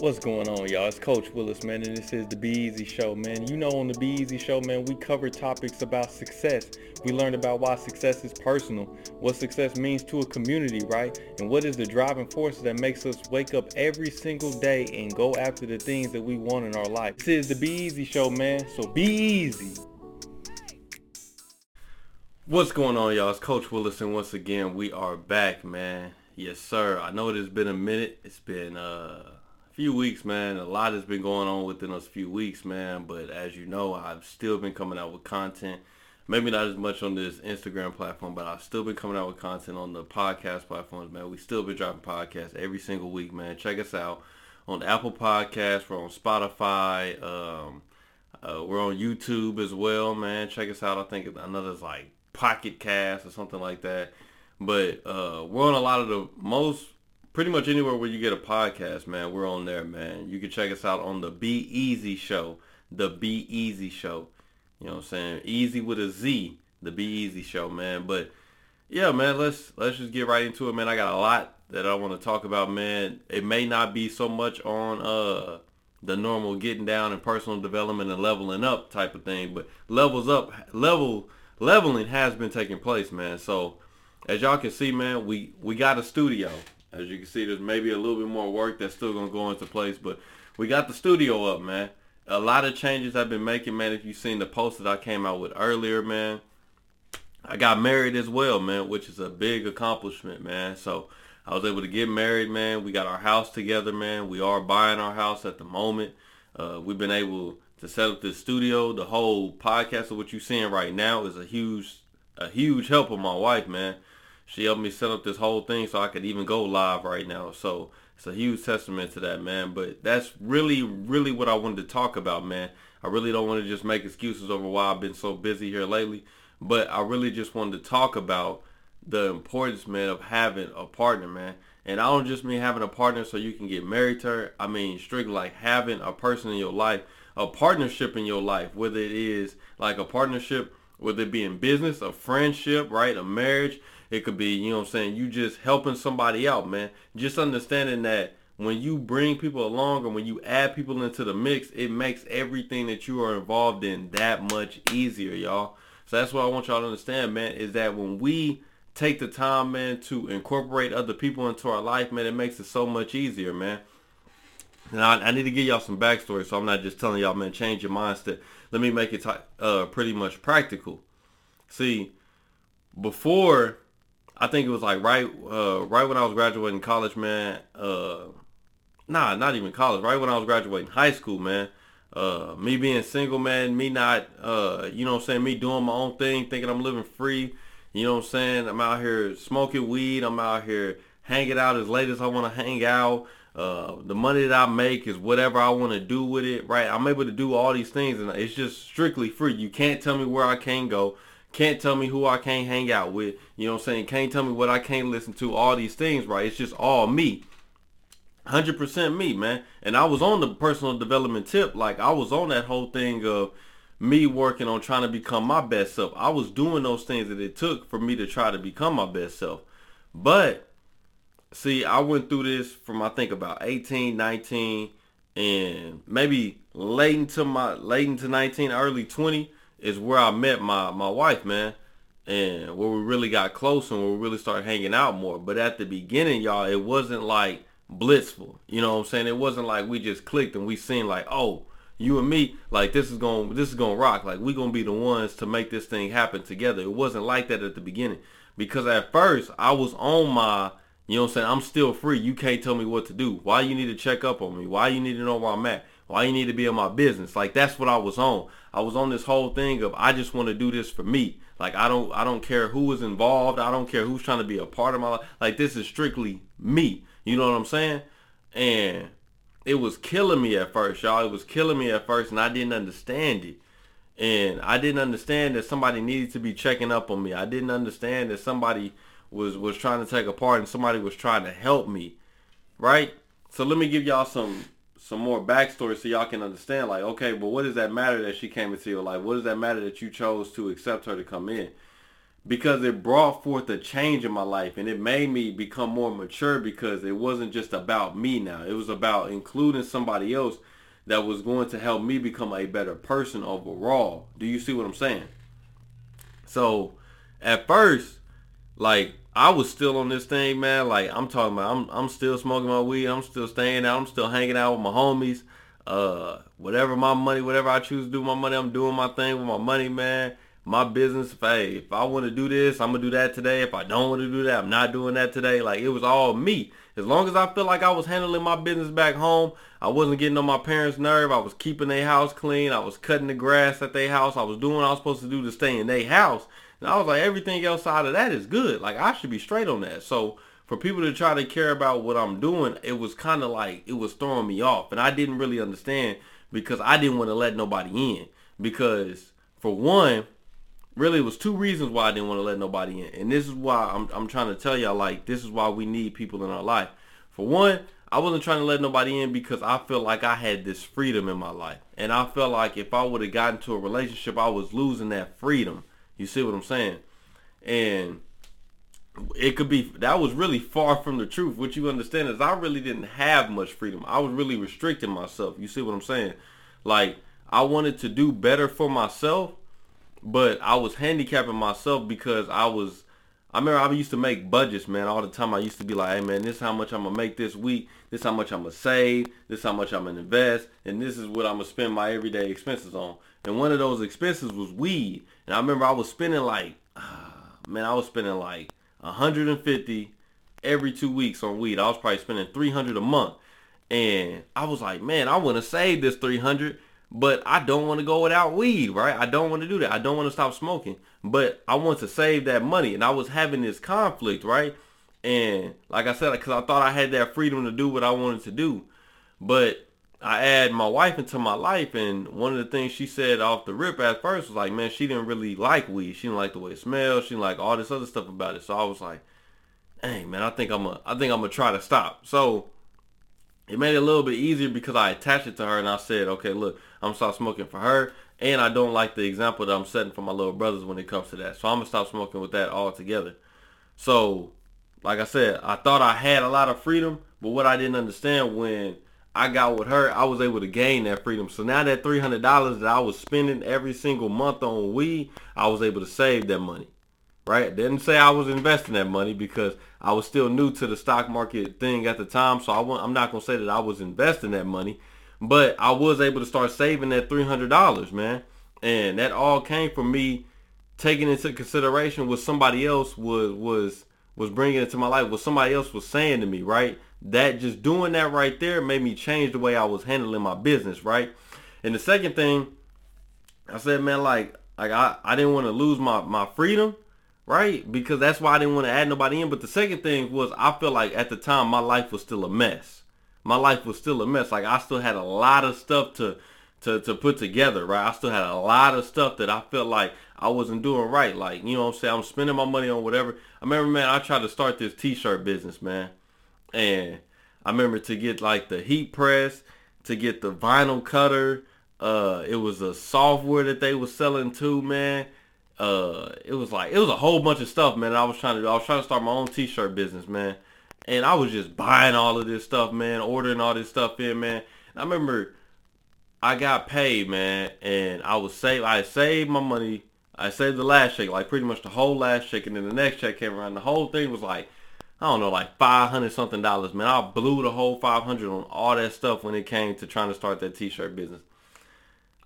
What's going on, y'all? It's Coach Williz, man, and this is the Be Eazy Show, man. You know, on the Be Eazy Show, man, we cover topics about success. We learn about why success is personal, what success means to a community, right? And what is the driving force that makes us wake up every single day and go after the things that we want in our life. This is the Be Eazy Show, man, so be easy. What's going on, y'all? It's Coach Williz, and once again, we are back, man. Yes, sir. I know it has been a minute. It's been, uh, few weeks, man. A lot has been going on within those few weeks, man. But as you know, I've still been coming out with content. Maybe not as much on this Instagram platform, but I've still been coming out with content on the podcast platforms, man. We still been dropping podcasts every single week, man. Check us out on Apple Podcasts. We're on Spotify. Um, uh, we're on YouTube as well, man. Check us out. I think another's like Pocket Cast or something like that. But uh, we're on a lot of the most pretty much anywhere where you get a podcast, man, we're on there, man. You can check us out on the Be Eazy Show. The Be Eazy Show. You know what I'm saying? Eazy with a Z. The Be Eazy Show, man. But yeah, man, let's let's just get right into it, man. I got a lot that I want to talk about, man. It may not be so much on uh the normal getting down and personal development and leveling up type of thing, but levels up level leveling has been taking place, man. So as y'all can see, man, we we got a studio. As you can see, there's maybe a little bit more work that's still going to go into place, but we got the studio up, man. A lot of changes I've been making, man. If you've seen the post that I came out with earlier, man, I got married as well, man, which is a big accomplishment, man. So I was able to get married, man. We got our house together, man. We are buying our house at the moment. Uh, we've been able to set up this studio. The whole podcast of what you're seeing right now is a huge, a huge help of my wife, man she helped me set up this whole thing so I could even go live right now. So it's a huge testament to that, man. But that's really, really what I wanted to talk about, man. I really don't want to just make excuses over why I've been so busy here lately. But I really just wanted to talk about the importance, man, of having a partner, man. And I don't just mean having a partner so you can get married to her. I mean strictly like having a person in your life, a partnership in your life, whether it is like a partnership, whether it be in business, a friendship, right, a marriage, it could be, you know what I'm saying, you just helping somebody out, man. Just understanding that when you bring people along or when you add people into the mix, it makes everything that you are involved in that much easier, y'all. So that's what I want y'all to understand, man, is that when we take the time, man, to incorporate other people into our life, man, it makes it so much easier, man. Now, I, I need to give y'all some backstory, so I'm not just telling y'all, man, change your mindset. Let me make it t- uh, pretty much practical. See, before I think it was like right uh, right when I was graduating college, man. Uh, nah, not even college. Right when I was graduating high school, man. Uh, me being single, man. Me not, uh, you know what I'm saying. Me doing my own thing, thinking I'm living free. You know what I'm saying. I'm out here smoking weed. I'm out here hanging out as late as I want to hang out. Uh, the money that I make is whatever I want to do with it, right? I'm able to do all these things, and it's just strictly free. You can't tell me where I can go. Can't tell me who I can't hang out with. You know what I'm saying? Can't tell me what I can't listen to. All these things, right? It's just all me. 100% me, man. And I was on the personal development tip. Like, I was on that whole thing of me working on trying to become my best self. I was doing those things that it took for me to try to become my best self. But, see, I went through this from, I think, about 18, 19, and maybe late into my, late into 19, early 20 is where I met my my wife, man, and where we really got close and where we really started hanging out more. But at the beginning, y'all, it wasn't like blitzful. You know what I'm saying? It wasn't like we just clicked and we seen like, oh, you and me, like this is going to this is gonna rock. Like we gonna be the ones to make this thing happen together. It wasn't like that at the beginning. Because at first I was on my you know what I'm saying? I'm still free. You can't tell me what to do. Why you need to check up on me? Why you need to know where I'm at? Why you need to be in my business? Like that's what I was on. I was on this whole thing of I just want to do this for me. Like I don't I don't care who is involved. I don't care who's trying to be a part of my life. Like this is strictly me. You know what I'm saying? And it was killing me at first, y'all. It was killing me at first and I didn't understand it. And I didn't understand that somebody needed to be checking up on me. I didn't understand that somebody was was trying to take a part and somebody was trying to help me. Right? So let me give y'all some some more backstory so y'all can understand like okay but what does that matter that she came into your life what does that matter that you chose to accept her to come in because it brought forth a change in my life and it made me become more mature because it wasn't just about me now. It was about including somebody else that was going to help me become a better person overall. Do you see what I'm saying? So at first, like I was still on this thing, man. Like I'm talking about, I'm I'm still smoking my weed. I'm still staying out. I'm still hanging out with my homies. Uh, whatever my money, whatever I choose to do my money, I'm doing my thing with my money, man. My business, if I, if I want to do this, I'm gonna do that today. If I don't want to do that, I'm not doing that today. Like it was all me. As long as I feel like I was handling my business back home, I wasn't getting on my parents' nerve. I was keeping their house clean. I was cutting the grass at their house. I was doing what I was supposed to do to stay in their house. And I was like, everything else out of that is good. Like I should be straight on that. So for people to try to care about what I'm doing, it was kind of like it was throwing me off, and I didn't really understand because I didn't want to let nobody in. Because for one, really it was two reasons why I didn't want to let nobody in, and this is why I'm I'm trying to tell y'all like this is why we need people in our life. For one, I wasn't trying to let nobody in because I felt like I had this freedom in my life, and I felt like if I would have gotten to a relationship, I was losing that freedom. You see what I'm saying? And it could be that was really far from the truth. What you understand is I really didn't have much freedom. I was really restricting myself. You see what I'm saying? Like I wanted to do better for myself, but I was handicapping myself because I was I remember I used to make budgets, man, all the time. I used to be like, hey man, this is how much I'm gonna make this week, this is how much I'm gonna save, this is how much I'm gonna invest, and this is what I'm gonna spend my everyday expenses on. And one of those expenses was weed. And I remember I was spending like, uh, man, I was spending like 150 every two weeks on weed. I was probably spending 300 a month. And I was like, man, I want to save this 300, but I don't want to go without weed, right? I don't want to do that. I don't want to stop smoking, but I want to save that money. And I was having this conflict, right? And like I said, because I thought I had that freedom to do what I wanted to do. But I add my wife into my life, and one of the things she said off the rip at first was like, man, she didn't really like weed. She didn't like the way it smells. She didn't like all this other stuff about it. So I was like, hey, man, I think I'm a, I think I'm gonna try to stop. So it made it a little bit easier because I attached it to her, and I said, okay, look, I'm gonna stop smoking for her, and I don't like the example that I'm setting for my little brothers when it comes to that. So I'm gonna stop smoking with that altogether. So, like I said, I thought I had a lot of freedom, but what I didn't understand when I got with her, I was able to gain that freedom. So now that $300 that I was spending every single month on weed, I was able to save that money. Right? Didn't say I was investing that money because I was still new to the stock market thing at the time. So I I'm not going to say that I was investing that money. But I was able to start saving that $300, man. And that all came from me taking into consideration what somebody else was was was bringing into my life, what somebody else was saying to me, right? That just doing that right there made me change the way I was handling my business, right? And the second thing, I said, man, like, like I, I didn't want to lose my, my freedom, right? Because that's why I didn't want to add nobody in. But the second thing was I felt like at the time my life was still a mess. My life was still a mess. Like I still had a lot of stuff to to, to put together, right? I still had a lot of stuff that I felt like I wasn't doing right. Like, you know what I'm saying? I'm spending my money on whatever. I remember, man, I tried to start this t-shirt business, man. And I remember to get like the heat press, to get the vinyl cutter. Uh, it was a software that they was selling too, man. Uh, it was like it was a whole bunch of stuff, man. I was trying to I was trying to start my own t-shirt business, man. And I was just buying all of this stuff, man, ordering all this stuff in, man. And I remember I got paid, man, and I was save I saved my money. I saved the last check, like pretty much the whole last check, and then the next check came around. The whole thing was like I don't know, like 500 something dollars, man. I blew the whole 500 on all that stuff when it came to trying to start that t-shirt business.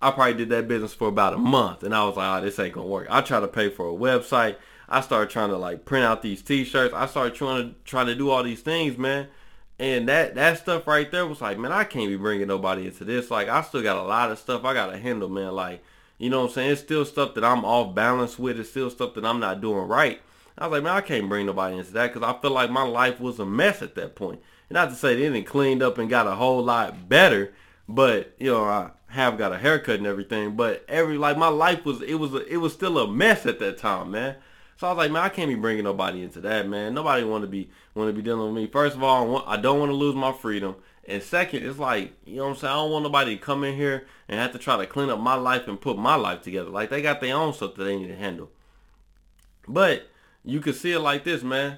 I probably did that business for about a month and I was like, oh, this ain't gonna work. I tried to pay for a website. I started trying to like print out these t-shirts. I started trying to trying to do all these things, man. And that that stuff right there was like, man, I can't be bringing nobody into this. Like, I still got a lot of stuff I gotta handle, man. Like, you know what I'm saying? It's still stuff that I'm off balance with. It's still stuff that I'm not doing right. I was like, man, I can't bring nobody into that because I feel like my life was a mess at that point. And not to say they didn't cleaned up and got a whole lot better, but you know, I have got a haircut and everything. But every like my life was it was a, it was still a mess at that time, man. So I was like, man, I can't be bringing nobody into that, man. Nobody want to be want to be dealing with me. First of all, I, I don't want to lose my freedom. And second, it's like, you know what I'm saying? I don't want nobody to come in here and have to try to clean up my life and put my life together. Like they got their own stuff that they need to handle. But you can see it like this, man.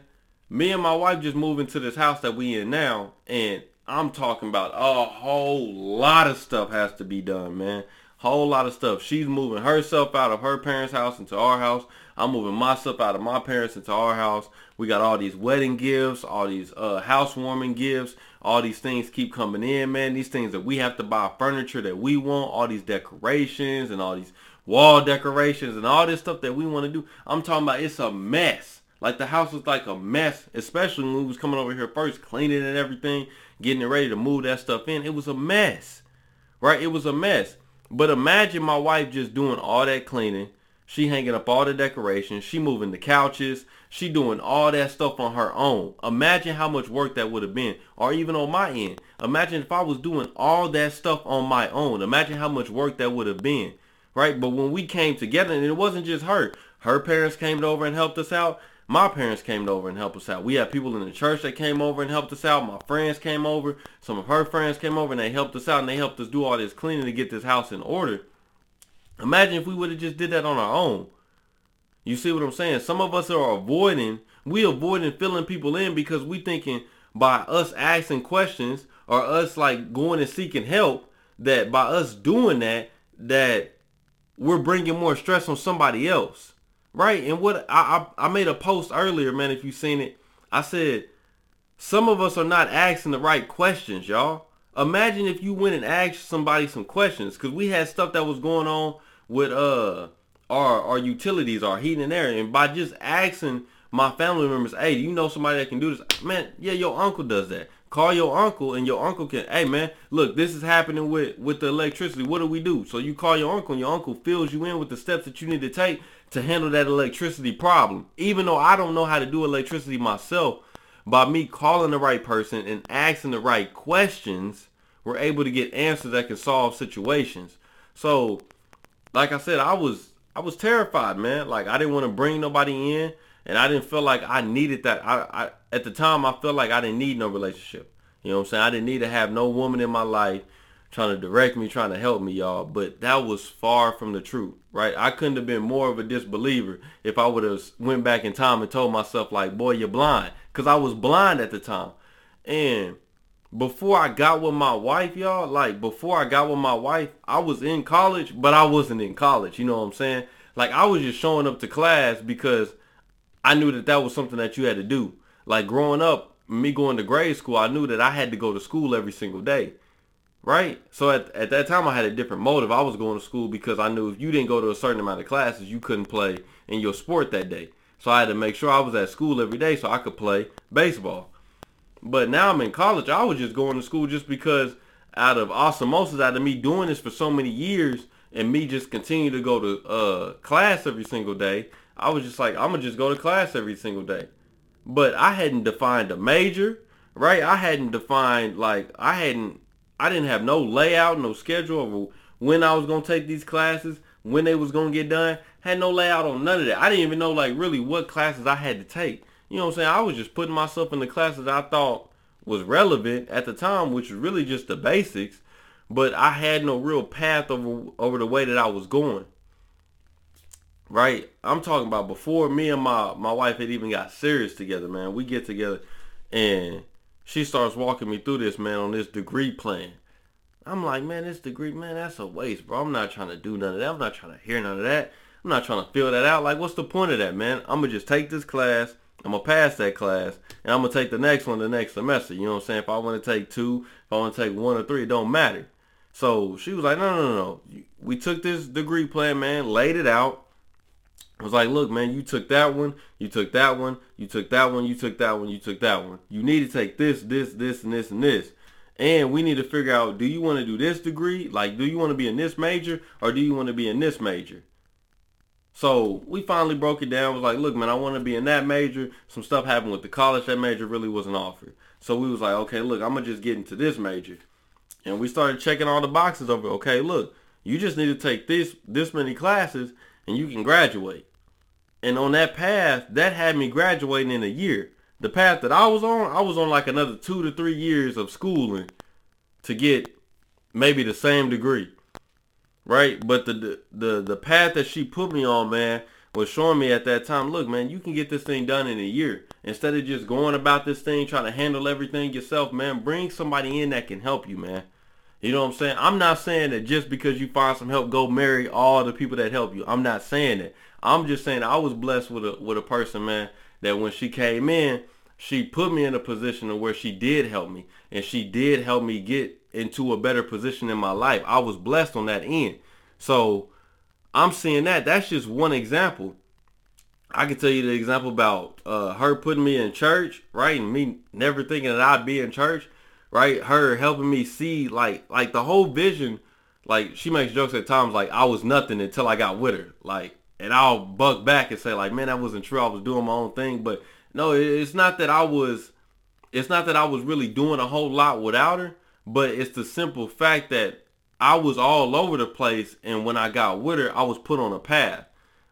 Me and my wife just moved into this house that we in now, and I'm talking about a whole lot of stuff has to be done, man. Whole lot of stuff. She's moving herself out of her parents' house into our house. I'm moving myself out of my parents into our house. We got all these wedding gifts, all these uh, housewarming gifts. All these things keep coming in, man. These things that we have to buy furniture that we want, all these decorations and all these wall decorations and all this stuff that we want to do. I'm talking about it's a mess. Like the house was like a mess, especially when we was coming over here first, cleaning and everything, getting it ready to move that stuff in. It was a mess, right? It was a mess. But imagine my wife just doing all that cleaning. She hanging up all the decorations. She moving the couches. She doing all that stuff on her own. Imagine how much work that would have been. Or even on my end. Imagine if I was doing all that stuff on my own. Imagine how much work that would have been right? But when we came together, and it wasn't just her. Her parents came over and helped us out. My parents came over and helped us out. We had people in the church that came over and helped us out. My friends came over. Some of her friends came over and they helped us out and they helped us do all this cleaning to get this house in order. Imagine if we would have just did that on our own. You see what I'm saying? Some of us are avoiding, we avoiding filling people in because we thinking by us asking questions or us like going and seeking help that by us doing that, that we're bringing more stress on somebody else, right? And what I, I, I made a post earlier, man. If you've seen it, I said some of us are not asking the right questions, y'all. Imagine if you went and asked somebody some questions, because we had stuff that was going on with uh our our utilities, our heating and air, and by just asking my family members, hey, do you know somebody that can do this? Man, yeah, your uncle does that. Call your uncle and your uncle can, hey man, look, this is happening with, with the electricity. What do we do? So you call your uncle and your uncle fills you in with the steps that you need to take to handle that electricity problem. Even though I don't know how to do electricity myself, by me calling the right person and asking the right questions, we're able to get answers that can solve situations. So, like I said, I was I was terrified, man. Like I didn't want to bring nobody in and I didn't feel like I needed that. I, at the time I felt like I didn't need no relationship. You know what I'm saying? I didn't need to have no woman in my life trying to direct me, trying to help me, y'all. But that was far from the truth, right? I couldn't have been more of a disbeliever if I would have went back in time and told myself like, boy, you're blind. Because I was blind at the time. And before I got with my wife, y'all, like before I got with my wife, I was in college, but I wasn't in college. You know what I'm saying? Like I was just showing up to class because I knew that that was something that you had to do. Like growing up, me going to grade school, I knew that I had to go to school every single day. Right? So at, at that time, I had a different motive. I was going to school because I knew if you didn't go to a certain amount of classes, you couldn't play in your sport that day. So I had to make sure I was at school every day so I could play baseball. But now I'm in college. I was just going to school just because out of osmosis, out of me doing this for so many years and me just continue to go to uh, class every single day, I was just like, I'm gonna just go to class every single day. But I hadn't defined a major, right? I hadn't defined like I hadn't I didn't have no layout, no schedule of when I was gonna take these classes, when they was gonna get done. Had no layout on none of that. I didn't even know like really what classes I had to take. You know what I'm saying? I was just putting myself in the classes I thought was relevant at the time, which was really just the basics. But I had no real path over over the way that I was going right? I'm talking about before me and my my wife had even got serious together, man. We get together and she starts walking me through this, man, on this degree plan. I'm like, man, this degree, man, that's a waste, bro. I'm not trying to do none of that. I'm not trying to hear none of that. I'm not trying to fill that out. Like, what's the point of that, man? I'm gonna just take this class. I'm gonna pass that class, and I'm gonna take the next one the next semester. You know what I'm saying? If I want to take two, if I want to take one or three, it don't matter. So she was like, no, no, no, no. We took this degree plan, man, laid it out, I was like, look, man, you took that one, you took that one, you took that one, you took that one, you took that one. You need to take this, this, this, and this, and this. And we need to figure out, do you want to do this degree? Like, do you want to be in this major or do you want to be in this major? So we finally broke it down. Was like, look, man, I want to be in that major. Some stuff happened with the college. That major really wasn't offered. So we was like, okay, look, I'm going to just get into this major. And we started checking all the boxes over. Okay, look, you just need to take this, this many classes and you can graduate. And on that path, that had me graduating in a year. The path that I was on, I was on like another two to three years of schooling to get maybe the same degree. Right? But the the the path that she put me on, man, was showing me at that time, look, man, you can get this thing done in a year. Instead of just going about this thing, trying to handle everything yourself, man, bring somebody in that can help you, man. You know what I'm saying? I'm not saying that just because you find some help, go marry all the people that help you. I'm not saying that. I'm just saying I was blessed with a with a person, man, that when she came in, she put me in a position of where she did help me and she did help me get into a better position in my life. I was blessed on that end. So I'm seeing that. That's just one example. I can tell you the example about uh, her putting me in church, right? And me never thinking that I'd be in church, right? Her helping me see like like the whole vision. Like she makes jokes at times like I was nothing until I got with her. Like and I'll buck back and say like, man, that wasn't true. I was doing my own thing. But no, it's not that I was. It's not that I was really doing a whole lot without her. But it's the simple fact that I was all over the place, and when I got with her, I was put on a path,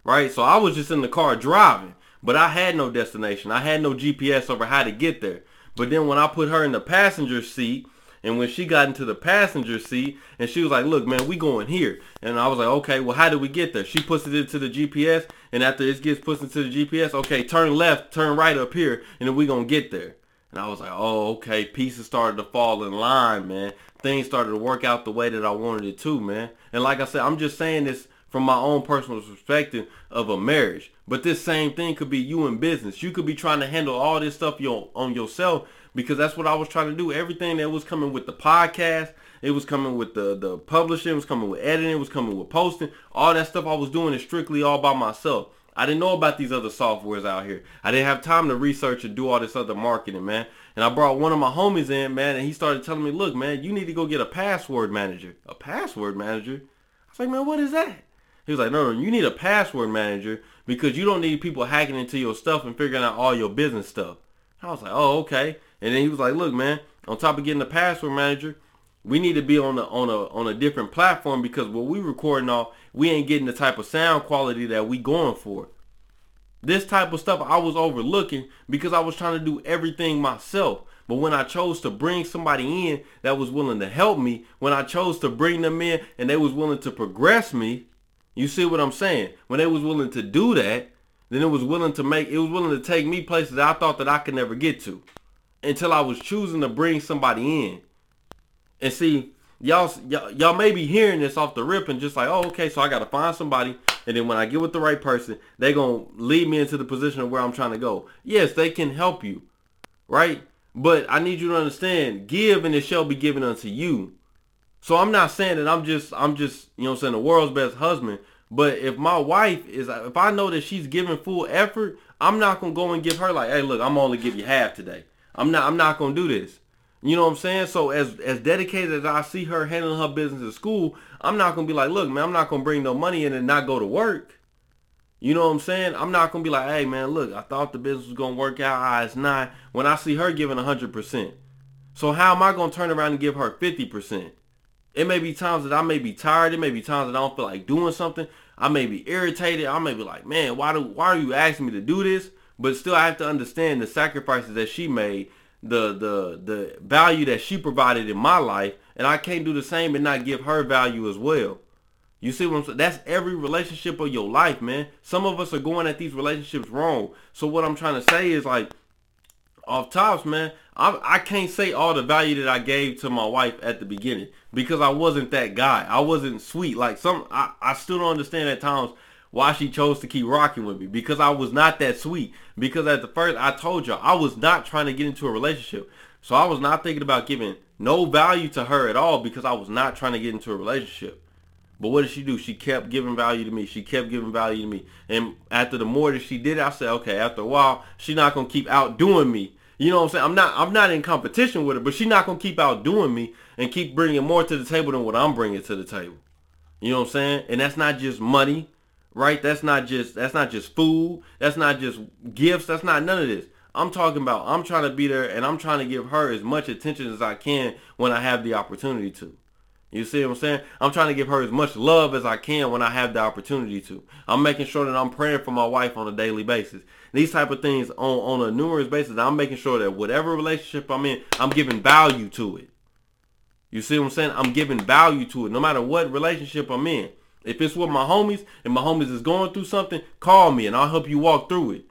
right? So I was just in the car driving, but I had no destination. I had no GPS over how to get there. But then when I put her in the passenger seat, and when she got into the passenger seat and she was like, look, man, we going here. And I was like, okay, well, how do we get there? She puts it into the GPS. And after it gets put into the GPS, okay, turn left, turn right up here. And then we going to get there. And I was like, oh, okay. Pieces started to fall in line, man. Things started to work out the way that I wanted it to, man. And like I said, I'm just saying this from my own personal perspective of a marriage. But this same thing could be you in business. You could be trying to handle all this stuff on yourself because that's what I was trying to do. Everything that was coming with the podcast, it was coming with the, the publishing, it was coming with editing, it was coming with posting. All that stuff I was doing is strictly all by myself. I didn't know about these other softwares out here. I didn't have time to research and do all this other marketing, man. And I brought one of my homies in, man, and he started telling me, look, man, you need to go get a password manager. A password manager? I was like, man, what is that? He was like, no, no, you need a password manager because you don't need people hacking into your stuff and figuring out all your business stuff. I was like, oh, okay. And then he was like, look, man, on top of getting a password manager, we need to be on a on a on a different platform because what we recording off, we ain't getting the type of sound quality that we going for. This type of stuff I was overlooking because I was trying to do everything myself. But when I chose to bring somebody in that was willing to help me, when I chose to bring them in and they was willing to progress me, you see what I'm saying? When they was willing to do that, then it was willing to make it was willing to take me places I thought that I could never get to until I was choosing to bring somebody in. And see, y'all, y'all, y'all may be hearing this off the rip and just like, oh, okay, so I got to find somebody. And then when I get with the right person, they going to lead me into the position of where I'm trying to go. Yes, they can help you, right? But I need you to understand, give and it shall be given unto you. So I'm not saying that I'm just, I'm just, you know I'm saying, the world's best husband. But if my wife is, if I know that she's giving full effort, I'm not going to go and give her like, hey, look, I'm only give you half today. I'm not, I'm not to do this. You know what I'm saying? So as as dedicated as I see her handling her business at school, I'm not gonna be like, look, man, I'm not gonna bring no money in and not go to work. You know what I'm saying? I'm not gonna be like, hey man, look, I thought the business was gonna work out. Ah, it's not. When I see her giving hundred percent. So how am I gonna turn around and give her fifty percent? It may be times that I may be tired. It may be times that I don't feel like doing something. I may be irritated. I may be like, man, why do why are you asking me to do this? But still, I have to understand the sacrifices that she made the the the value that she provided in my life, and I can't do the same and not give her value as well. You see what I'm saying? That's every relationship of your life, man. Some of us are going at these relationships wrong. So what I'm trying to say is like, off tops, man, I, I can't say all the value that I gave to my wife at the beginning because I wasn't that guy. I wasn't sweet. Like some, I, I still don't understand at times why she chose to keep rocking with me because I was not that sweet. Because at the first, I told y'all I was not trying to get into a relationship. So I was not thinking about giving no value to her at all because I was not trying to get into a relationship. But what did she do? She kept giving value to me. She kept giving value to me. And after the more that she did, I said, okay, after a while, she's not gonna keep outdoing me. You know what I'm saying? I'm not I'm not in competition with her, but she's not gonna keep outdoing me and keep bringing more to the table than what I'm bringing to the table. You know what I'm saying? And that's not just money right? That's not just that's not just food. That's not just gifts. That's not none of this. I'm talking about I'm trying to be there and I'm trying to give her as much attention as I can when I have the opportunity to. You see what I'm saying? I'm trying to give her as much love as I can when I have the opportunity to. I'm making sure that I'm praying for my wife on a daily basis. These type of things on, on a numerous basis, I'm making sure that whatever relationship I'm in, I'm giving value to it. You see what I'm saying? I'm giving value to it no matter what relationship I'm in. If it's with my homies and my homies is going through something, call me and I'll help you walk through it.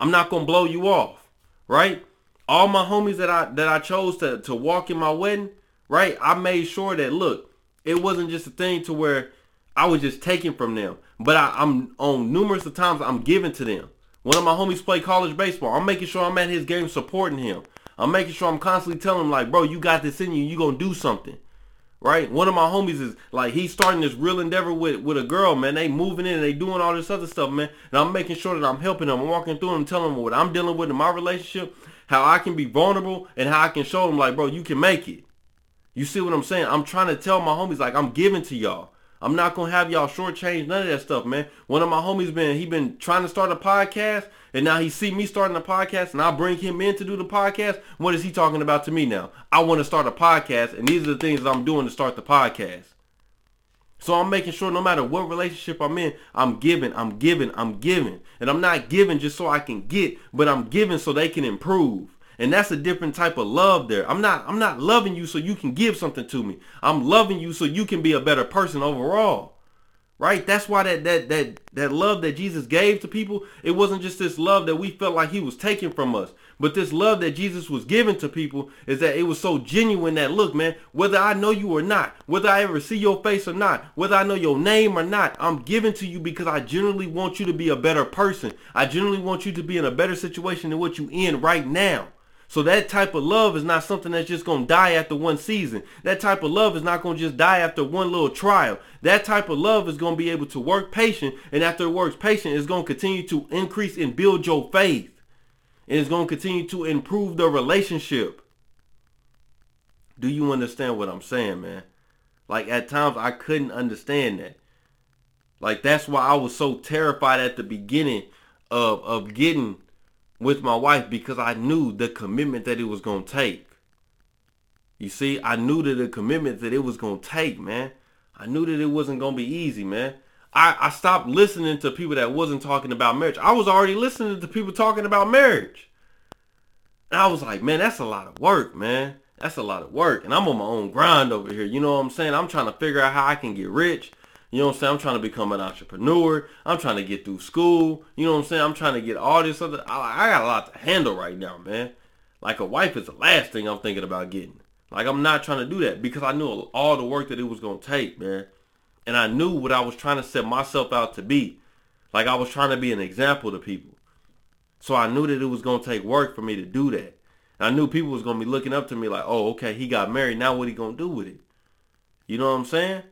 I'm not gonna blow you off, right? All my homies that I that I chose to to walk in my wedding, right? I made sure that look, it wasn't just a thing to where I was just taking from them, but I, I'm on numerous of times I'm giving to them. One of my homies play college baseball. I'm making sure I'm at his game supporting him. I'm making sure I'm constantly telling him like, bro, you got this in you. You gonna do something right? One of my homies is like he's starting this real endeavor with with a girl, man. They moving in, they doing all this other stuff, man. And I'm making sure that I'm helping them. I'm walking through them, telling them what I'm dealing with in my relationship, how I can be vulnerable, and how I can show them like, bro, you can make it. You see what I'm saying? I'm trying to tell my homies like I'm giving to y'all. I'm not gonna have y'all shortchange none of that stuff, man. One of my homies been he been trying to start a podcast, and now he see me starting a podcast, and I bring him in to do the podcast. What is he talking about to me now? I want to start a podcast, and these are the things that I'm doing to start the podcast. So I'm making sure no matter what relationship I'm in, I'm giving, I'm giving, I'm giving. And I'm not giving just so I can get, but I'm giving so they can improve. And that's a different type of love there. I'm not I'm not loving you so you can give something to me. I'm loving you so you can be a better person overall. Right? That's why that that that that love that Jesus gave to people, it wasn't just this love that we felt like he was taking from us. But this love that Jesus was giving to people is that it was so genuine that look, man, whether I know you or not, whether I ever see your face or not, whether I know your name or not, I'm giving to you because I genuinely want you to be a better person. I genuinely want you to be in a better situation than what you in right now. So that type of love is not something that's just going to die after one season. That type of love is not going to just die after one little trial. That type of love is going to be able to work patient. And after it works patient, it's going to continue to increase and build your faith. And it's going to continue to improve the relationship. Do you understand what I'm saying, man? Like at times I couldn't understand that. Like that's why I was so terrified at the beginning of, of getting with my wife because I knew the commitment that it was going to take. You see, I knew that the commitment that it was going to take, man. I knew that it wasn't going to be easy, man. I, I stopped listening to people that wasn't talking about marriage. I was already listening to people talking about marriage. And I was like, man, that's a lot of work, man. That's a lot of work. And I'm on my own grind over here. You know what I'm saying? I'm trying to figure out how I can get rich. You know what I'm saying? I'm trying to become an entrepreneur. I'm trying to get through school. You know what I'm saying? I'm trying to get all this other. I, I got a lot to handle right now, man. Like a wife is the last thing I'm thinking about getting. Like I'm not trying to do that because I knew all the work that it was gonna take, man. And I knew what I was trying to set myself out to be. Like I was trying to be an example to people. So I knew that it was gonna take work for me to do that. And I knew people was gonna be looking up to me like, oh, okay, he got married. Now what he gonna do with it? You know what I'm saying?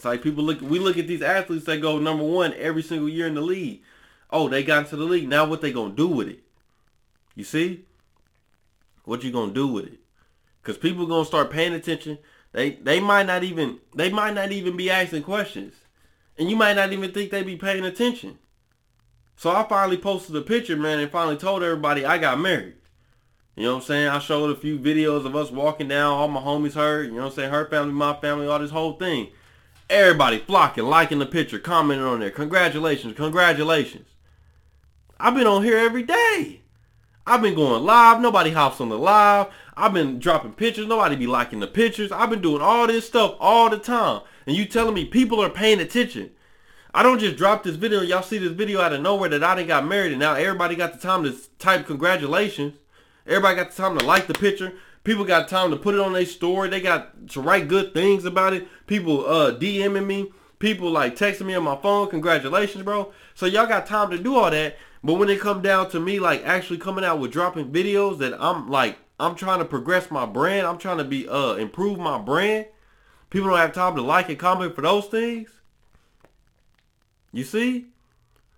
It's like people look. We look at these athletes that go number one every single year in the league. Oh, they got into the league. Now what they gonna do with it? You see? What you gonna do with it? Because people gonna start paying attention. They they might not even they might not even be asking questions, and you might not even think they be paying attention. So I finally posted a picture, man, and finally told everybody I got married. You know what I'm saying? I showed a few videos of us walking down. All my homies heard. You know what I'm saying? Her family, my family, all this whole thing. Everybody flocking, liking the picture, commenting on there. Congratulations, congratulations. I've been on here every day. I've been going live. Nobody hops on the live. I've been dropping pictures. Nobody be liking the pictures. I've been doing all this stuff all the time. And you telling me people are paying attention. I don't just drop this video. Y'all see this video out of nowhere that I didn't got married and now everybody got the time to type congratulations. Everybody got the time to like the picture. People got time to put it on their story. They got to write good things about it. People uh, DMing me. People like texting me on my phone. Congratulations, bro. So y'all got time to do all that. But when it come down to me like actually coming out with dropping videos that I'm like I'm trying to progress my brand. I'm trying to be uh improve my brand. People don't have time to like and comment for those things. You see?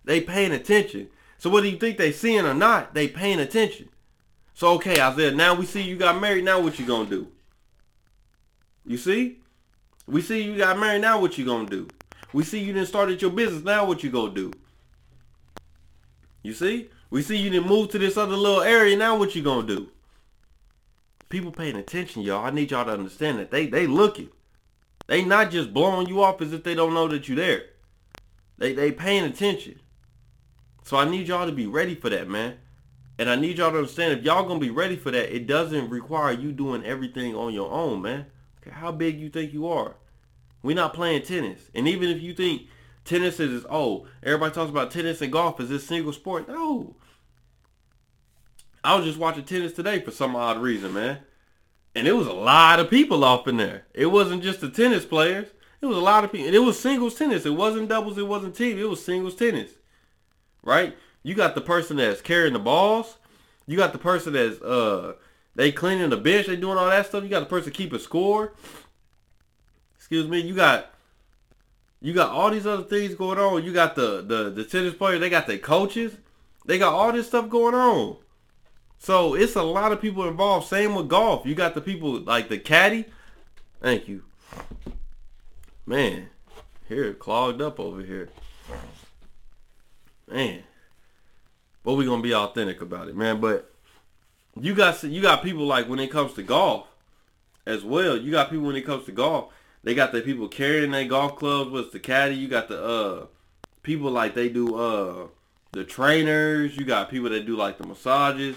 They paying attention. So whether you think they seeing or not, they paying attention. So okay, Isaiah, now we see you got married. Now what you gonna do? You see? We see you got married. Now what you gonna do? We see you didn't started your business. Now what you gonna do? You see? We see you didn't move to this other little area. Now what you gonna do? People paying attention, y'all. I need y'all to understand that they they looking. They not just blowing you off as if they don't know that you there. They they paying attention. So I need y'all to be ready for that, man. And I need y'all to understand if y'all gonna be ready for that, it doesn't require you doing everything on your own, man. Okay, how big you think you are? We're not playing tennis. And even if you think tennis is oh, everybody talks about tennis and golf is this single sport. No. I was just watching tennis today for some odd reason, man. And it was a lot of people off in there. It wasn't just the tennis players. It was a lot of people. And it was singles tennis. It wasn't doubles. It wasn't team. It was singles tennis. Right? You got the person that's carrying the balls. You got the person that's uh they cleaning the bench. They doing all that stuff. You got the person keeping score. Excuse me. You got you got all these other things going on. You got the the the tennis players. They got their coaches. They got all this stuff going on. So it's a lot of people involved. Same with golf. You got the people like the caddy. Thank you. Man, here clogged up over here. Man, but we gonna be authentic about it, man. But you got you got people like when it comes to golf as well. You got people when it comes to golf. They got the people carrying their golf clubs with the caddy. You got the uh people like they do uh the trainers. You got people that do like the massages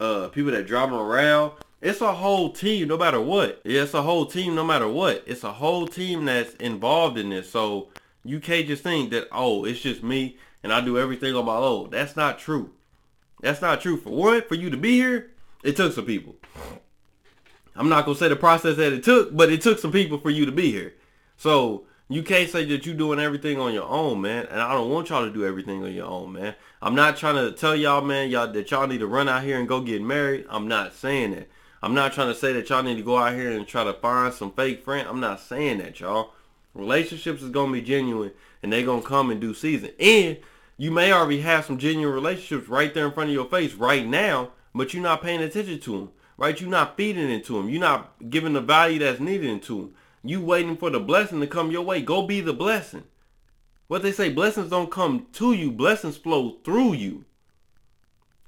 uh, people that drive them around. It's a whole team, no matter what. Yeah, it's a whole team, no matter what. It's a whole team that's involved in this. So you can't just think that oh, it's just me and I do everything on my own. That's not true. That's not true. For one, for you to be here, it took some people. I'm not gonna say the process that it took, but it took some people for you to be here. So you can't say that you're doing everything on your own, man. And I don't want y'all to do everything on your own, man. I'm not trying to tell y'all, man, y'all that y'all need to run out here and go get married. I'm not saying that. I'm not trying to say that y'all need to go out here and try to find some fake friend. I'm not saying that, y'all. Relationships is gonna be genuine, and they gonna come in due season. And you may already have some genuine relationships right there in front of your face right now, but you're not paying attention to them, right? You're not feeding into them. You're not giving the value that's needed into them. You waiting for the blessing to come your way. Go be the blessing. What they say, blessings don't come to you. Blessings flow through you.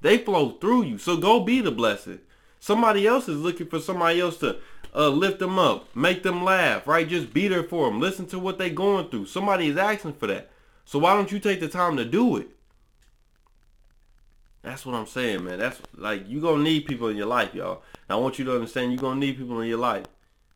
They flow through you. So go be the blessing. Somebody else is looking for somebody else to uh, lift them up, make them laugh, right? Just be there for them. Listen to what they're going through. Somebody is asking for that. So why don't you take the time to do it? That's what I'm saying, man. That's like you gonna need people in your life, y'all. I want you to understand you're gonna need people in your life.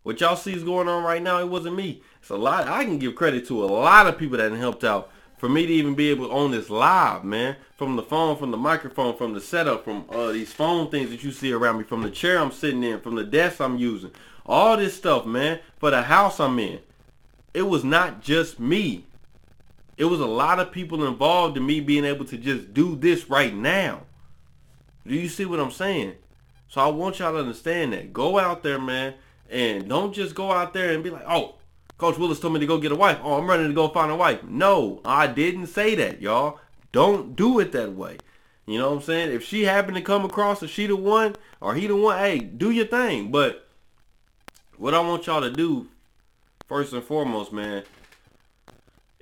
What y'all see is going on right now, it wasn't me. It's a lot. I can give credit to a lot of people that helped out for me to even be able to own this live, man. From the phone, from the microphone, from the setup, from uh, these phone things that you see around me, from the chair I'm sitting in, from the desk I'm using. All this stuff, man, for the house I'm in. It was not just me. It was a lot of people involved in me being able to just do this right now. Do you see what I'm saying? So I want y'all to understand that. Go out there, man. And don't just go out there and be like, oh, Coach Williz told me to go get a wife. Oh, I'm running to go find a wife. No, I didn't say that, y'all. Don't do it that way. You know what I'm saying? If she happened to come across, if she the one or he the one, hey, do your thing. But what I want y'all to do, first and foremost, man,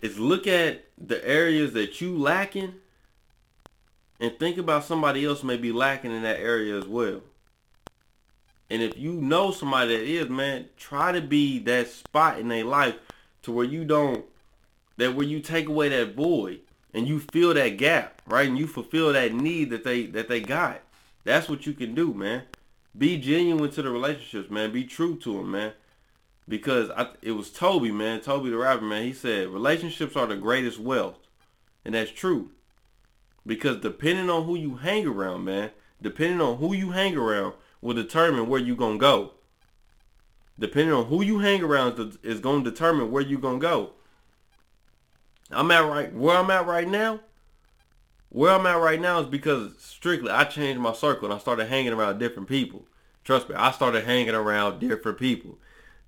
is look at the areas that you lacking and think about somebody else may be lacking in that area as well. And if you know somebody that is, man, try to be that spot in their life to where you don't, that where you take away that void and you fill that gap, right? And you fulfill that need that they that they got. That's what you can do, man. Be genuine to the relationships, man. Be true to them, man. Because I, it was Toby, man. Toby the rapper, man. He said relationships are the greatest wealth, and that's true. Because depending on who you hang around, man, depending on who you hang around, will determine where you're going to go. Depending on who you hang around is to determine where you're going to go. I'm at right where I'm at right now. Where I'm at right now is because strictly I changed my circle and I started hanging around different people. Trust me, I started hanging around different people.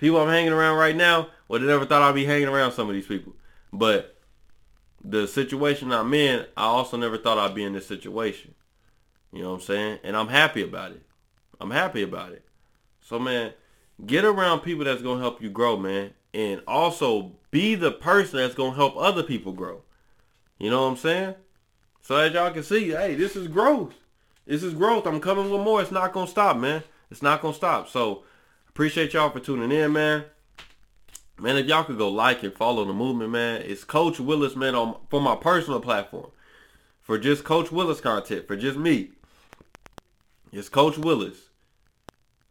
People I'm hanging around right now, well, they never thought I'd be hanging around some of these people. But the situation I'm in, I also never thought I'd be in this situation. You know what I'm saying? And I'm happy about it. I'm happy about it. So man, get around people that's gonna help you grow, man. And also be the person that's gonna help other people grow. You know what I'm saying? So as y'all can see, hey, this is growth. This is growth. I'm coming with more. It's not gonna stop, man. It's not gonna stop. So appreciate y'all for tuning in, man. Man, if y'all could go like and follow the movement, man, it's Coach Williz, man, on for my personal platform. For just Coach Williz content, for just me. It's Coach Williz.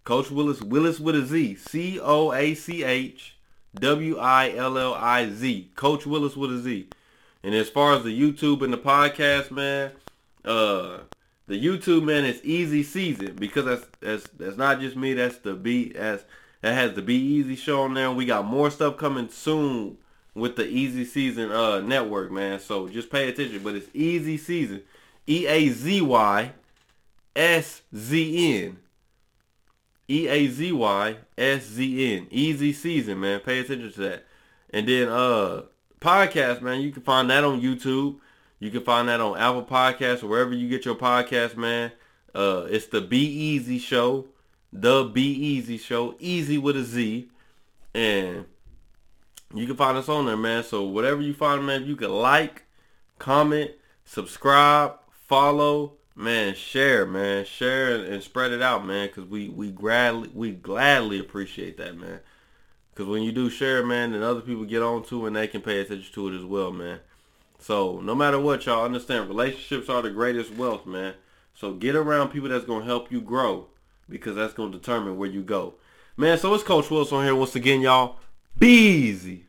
Coach Williz, Williz with a Z, C O A C H W-I-L-L-I-Z. Coach Williz with a Z. And as far as the YouTube and the podcast, man, uh, the YouTube man is easy season because that's that's that's not just me. That's the be as that has the Be Eazy show on there. We got more stuff coming soon with the Easy Season uh network, man. So just pay attention. But it's Easy Season, E A Z Y S Z N. E A Z Y S Z N. Easy season, man. Pay attention to that. And then uh podcast, man, you can find that on YouTube. You can find that on Apple Podcasts or wherever you get your podcast, man. Uh it's the Be Eazy Show. The Be Eazy Show. Eazy with a Z. And you can find us on there, man. So whatever you find, man, you can like, comment, subscribe, follow, man, share, man, share and spread it out, man, because we we gladly we gladly appreciate that, man. Because when you do share, man, then other people get on to and they can pay attention to it as well, man. So no matter what, y'all understand, relationships are the greatest wealth, man. So get around people that's gonna help you grow because that's gonna determine where you go, man. So it's Coach Williz here once again, y'all. Be easy.